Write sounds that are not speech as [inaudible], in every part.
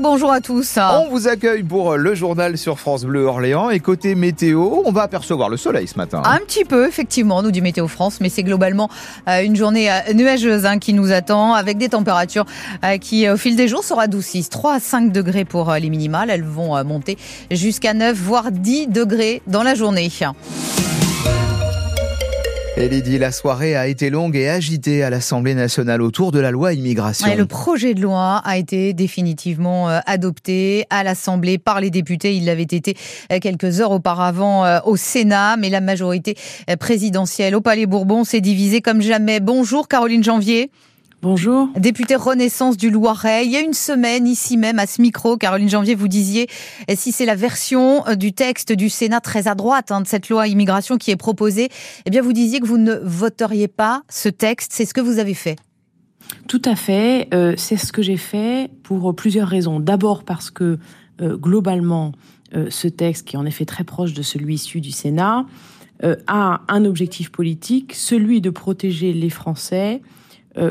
Bonjour à tous. On vous accueille pour le journal sur France Bleu Orléans et côté météo, on va apercevoir le soleil ce matin. Un petit peu, effectivement, nous dit Météo France, mais c'est globalement euh, une journée euh, nuageuse hein, qui nous attend avec des températures euh, qui, au fil des jours, se radoucissent. 3 à 5 degrés pour les minimales, elles vont monter jusqu'à 9 voire 10 degrés dans la journée. Et Lydie, la soirée a été longue et agitée à l'Assemblée nationale autour de la loi immigration. le projet de loi a été définitivement euh, adopté à l'Assemblée par les députés. Il l'avait été euh, quelques heures auparavant euh, au Sénat, mais la majorité présidentielle au Palais Bourbon s'est divisée comme jamais. Bonjour Caroline Janvier. Bonjour. Députée Renaissance du Loiret. Il y a une semaine, ici même, à ce micro, Caroline Janvier, vous disiez, eh, si c'est la version euh, du texte du Sénat très à droite hein, de cette loi immigration qui est proposée, eh bien, vous disiez que vous ne voteriez pas ce texte. C'est ce que vous avez fait. Tout à fait. Euh, c'est ce que j'ai fait pour plusieurs raisons. D'abord parce que, euh, globalement, ce texte, qui est en effet très proche de celui issu du Sénat, a un objectif politique, celui de protéger les Français euh,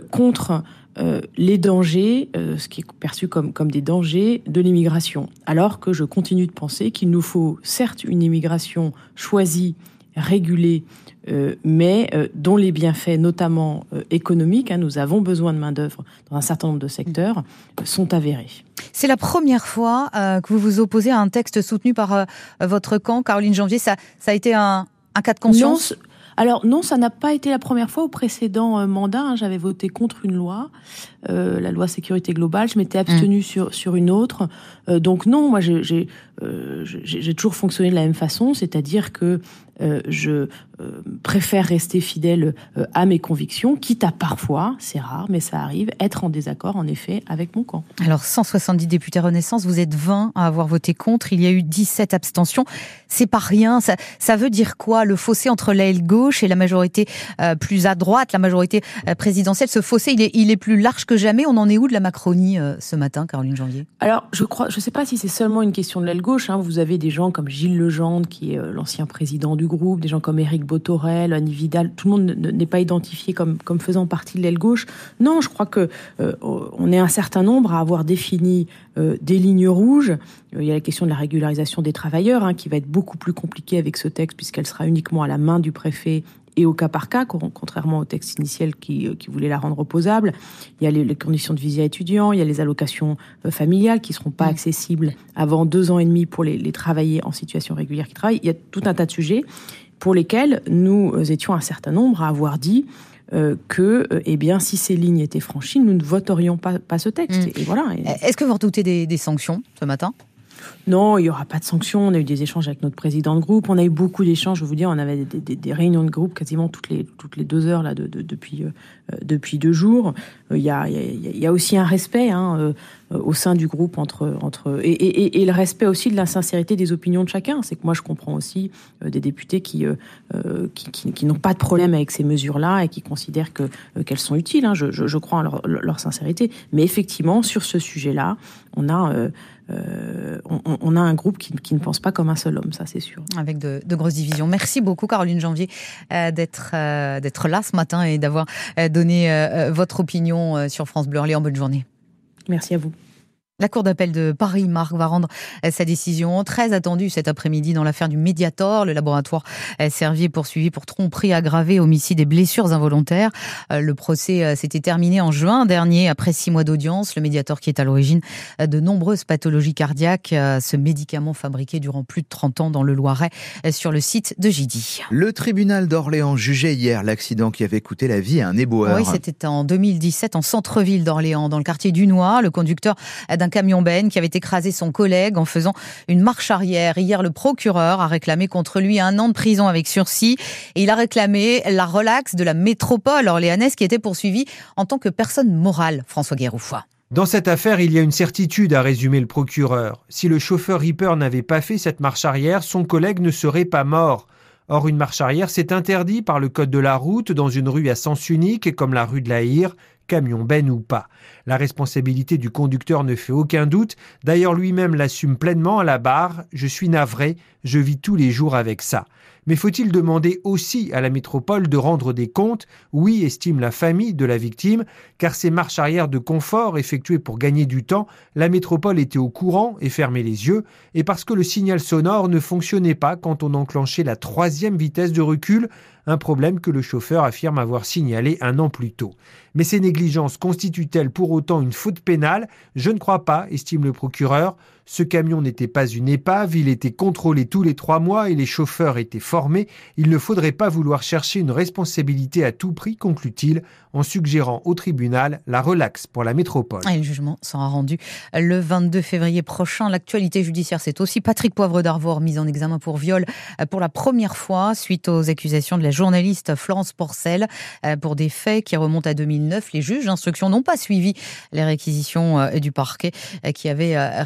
contre euh, les dangers, euh, ce qui est perçu comme, comme des dangers de l'immigration. Alors que je continue de penser qu'il nous faut certes une immigration choisie, régulée, mais dont les bienfaits, notamment économiques, hein, nous avons besoin de main-d'œuvre dans un certain nombre de secteurs, sont avérés. C'est la première fois que vous vous opposez à un texte soutenu par votre camp, Caroline Janvier. Ça, ça a été un, un cas de conscience? Alors non, ça n'a pas été la première fois. Au précédent euh, mandat, hein, j'avais voté contre une loi, euh, la loi sécurité globale. Je m'étais abstenue mm. sur sur une autre. Euh, donc non, moi j'ai j'ai toujours fonctionné de la même façon, c'est-à-dire que je préfère rester fidèle à mes convictions, quitte à parfois, c'est rare, mais ça arrive, être en désaccord en effet avec mon camp. Alors 170 députés Renaissance, vous êtes 20 à avoir voté contre. Il y a eu 17 abstentions. C'est pas rien. Ça, ça veut dire quoi Le fossé entre l'aile gauche et la majorité euh, plus à droite, la majorité euh, présidentielle, ce fossé, il est, il est plus large que jamais. On en est où de la Macronie euh, ce matin, Caroline Janvier? Alors, je crois, je sais pas si c'est seulement une question de l'aile gauche. Hein. Vous avez des gens comme Gilles Legendre, qui est l'ancien président du des gens comme Éric Botorel, Annie Vidal. Tout le monde n'est pas identifié comme, faisant partie de l'aile gauche. Non, je crois que on est un certain nombre à avoir défini des lignes rouges. Il y a la question de la régularisation des travailleurs, hein, qui va être beaucoup plus compliquée avec ce texte, puisqu'elle sera uniquement à la main du préfet et au cas par cas, contrairement au texte initial qui, euh, qui voulait la rendre opposable. Il y a les, conditions de visa étudiants, il y a les allocations euh, familiales qui seront pas mm. accessibles avant deux ans et demi pour les, les travailler en situation régulière qui travaillent. Il y a tout un tas de sujets pour lesquels nous euh, étions un certain nombre à avoir dit que, eh bien, si ces lignes étaient franchies, nous ne voterions pas, pas ce texte. Mm. Et, voilà. Est-ce que vous redoutez des, des sanctions ce matin? Non, il n'y aura pas de sanctions. On a eu des échanges avec notre président de groupe. On a eu beaucoup d'échanges. Je vous dire, on avait des, réunions de groupe quasiment toutes les toutes les deux heures là de, depuis euh, depuis deux jours. Euh, il y a, il y a aussi un respect hein, euh, au sein du groupe entre entre et, et, le respect aussi de la sincérité des opinions de chacun. C'est que moi je comprends aussi des députés qui qui, qui, n'ont pas de problème avec ces mesures-là et qui considèrent que qu'elles sont utiles. Hein. Je, je, crois en leur, sincérité. Mais effectivement, sur ce sujet-là, on a euh, on, a un groupe qui, ne pense pas comme un seul homme, ça c'est sûr. Avec de, grosses divisions. Merci beaucoup Caroline Janvier euh, d'être euh, d'être là ce matin et d'avoir donné votre opinion sur France Bleu Orléans. Bonne journée. Merci à vous. La Cour d'appel de Paris, Marc, va rendre euh, sa décision très attendue cet après-midi dans l'affaire du Mediator, le laboratoire euh, servi et poursuivi pour tromperie aggravée, homicide et blessures involontaires. Euh, le procès s'était terminé en juin dernier après six mois d'audience. Le Mediator qui est à l'origine de nombreuses pathologies cardiaques, ce médicament fabriqué durant plus de 30 ans dans le Loiret sur le site de Gidi. Le tribunal d'Orléans jugeait hier l'accident qui avait coûté la vie à un éboueur. Oui, c'était en 2017 en centre-ville d'Orléans, dans le quartier du Noir. Le conducteur d'un camion Ben qui avait écrasé son collègue en faisant une marche arrière. Hier, le procureur a réclamé contre lui un an de prison avec sursis et il a réclamé la relaxe de la métropole orléanaise qui était poursuivie en tant que personne morale, François Guérouffoy. Dans cette affaire, il y a une certitude, a résumé le procureur. Si le chauffeur Reaper n'avait pas fait cette marche arrière, son collègue ne serait pas mort. Or, une marche arrière, c'est interdit par le code de la route dans une rue à sens unique, comme la rue de la Hire, camion ben ou pas. La responsabilité du conducteur ne fait aucun doute. D'ailleurs, lui-même l'assume pleinement à la barre. Je suis navré, je vis tous les jours avec ça. Mais faut-il demander aussi à la métropole de rendre des comptes? Oui, estime la famille de la victime, car ces marches arrière de confort effectuées pour gagner du temps, la métropole était au courant et fermait les yeux, et parce que le signal sonore ne fonctionnait pas quand on enclenchait la troisième vitesse de recul, un problème que le chauffeur affirme avoir signalé un an plus tôt. Mais ces négligences constituent-elles pour autant une faute pénale? Je ne crois pas, estime le procureur. Ce camion n'était pas une épave, il était contrôlé tous les trois mois et les chauffeurs étaient formés. Il ne faudrait pas vouloir chercher une responsabilité à tout prix, conclut-il, en suggérant au tribunal la relaxe pour la métropole. Et le jugement sera rendu le 22 février prochain. L'actualité judiciaire, c'est aussi Patrick Poivre d'Arvor mis en examen pour viol pour la première fois suite aux accusations de la journaliste Florence Porcel pour des faits qui remontent à 2009. Les juges d'instruction n'ont pas suivi les réquisitions euh, du parquet euh, qui avait euh,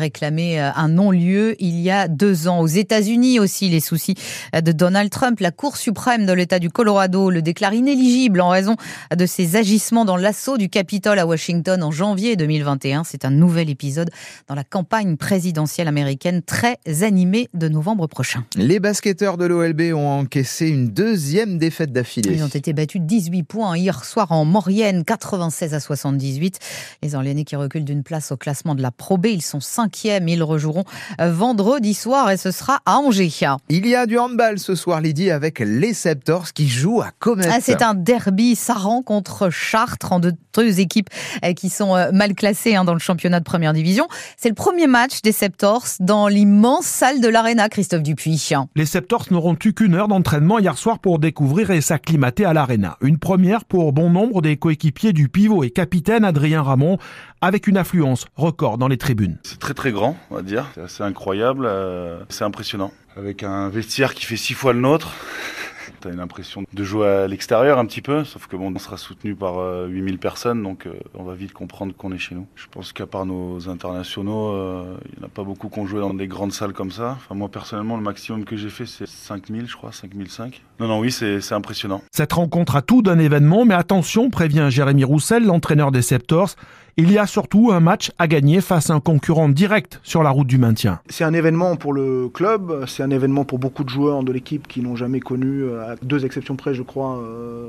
réclamé un non-lieu il y a deux ans. Aux États-Unis aussi, les soucis de Donald Trump. La Cour suprême de l'État du Colorado le déclare inéligible en raison de ses agissements dans l'assaut du Capitole à Washington en janvier 2021. C'est un nouvel épisode dans la campagne présidentielle américaine très animée de novembre prochain. Les basketteurs de l'OLB ont encaissé une deuxième défaite d'affilée. Ils ont été battus 18 points hier soir en Maurienne, 96 à 78. Les Orléanais qui reculent d'une place au classement de la Pro B, ils sont cinquièmes. Ils rejoueront vendredi soir et ce sera à Angers. Il y a du handball ce soir, Lydie, avec les Septors qui jouent à Comet. Ah, c'est un derby Saran contre Chartres en deux équipes euh, qui sont euh, mal classées hein, dans le championnat de première division. C'est le premier match des Septors dans l'immense salle de l'Arena, Christophe Dupuis. Les Septors n'auront eu qu'une heure d'entraînement hier soir pour découvrir et s'acclimater à l'Arena. Une première pour bon nombre des coéquipiers du pivot et capitaine Adrien Ramon, avec une affluence record dans les tribunes. C'est très très grand, on va dire. C'est assez incroyable, euh, c'est impressionnant. Avec un vestiaire qui fait six fois le nôtre. [laughs] T'as une impression de jouer à l'extérieur un petit peu, sauf que bon, on sera soutenu par 8000 personnes, donc euh, on va vite comprendre qu'on est chez nous. Je pense qu'à part nos internationaux, euh, il n'y en a pas beaucoup qui ont joué dans des grandes salles comme ça. Enfin, moi personnellement, le maximum que j'ai fait, c'est 5000, je crois, 5005. Non, non, oui, c'est impressionnant. Cette rencontre a tout d'un événement, mais attention, prévient Jérémy Roussel, l'entraîneur des Septors. Il y a surtout un match à gagner face à un concurrent direct sur la route du maintien. C'est un événement pour le club, c'est un événement pour beaucoup de joueurs de l'équipe qui n'ont jamais connu, à deux exceptions près je crois, euh,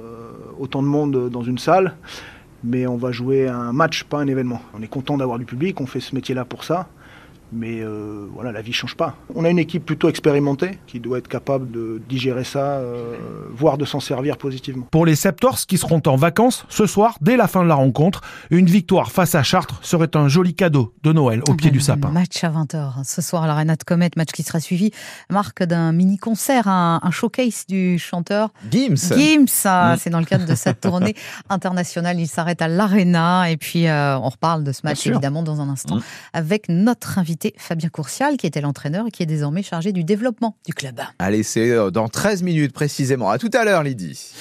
autant de monde dans une salle. Mais on va jouer un match, pas un événement. On est content d'avoir du public, on fait ce métier-là pour ça. Mais euh, voilà, la vie change pas. On a une équipe plutôt expérimentée qui doit être capable de digérer ça, euh, voire de s'en servir positivement. Pour les Septors qui seront en vacances ce soir, dès la fin de la rencontre, une victoire face à Chartres serait un joli cadeau de Noël au pied du sapin. Match à 20h ce soir à l'Arena de Comet, match qui sera suivi, marque d'un mini-concert, un, un, showcase du chanteur Gims. Gims, mm. c'est dans le cadre de cette tournée [laughs] internationale. Il s'arrête à l'Arena et puis euh, on reparle de ce match évidemment dans un instant mm. avec notre invité Fabien Courcial, qui était l'entraîneur et qui est désormais chargé du développement du club. Allez, c'est euh, dans 13 minutes précisément. À tout à l'heure, Lydie.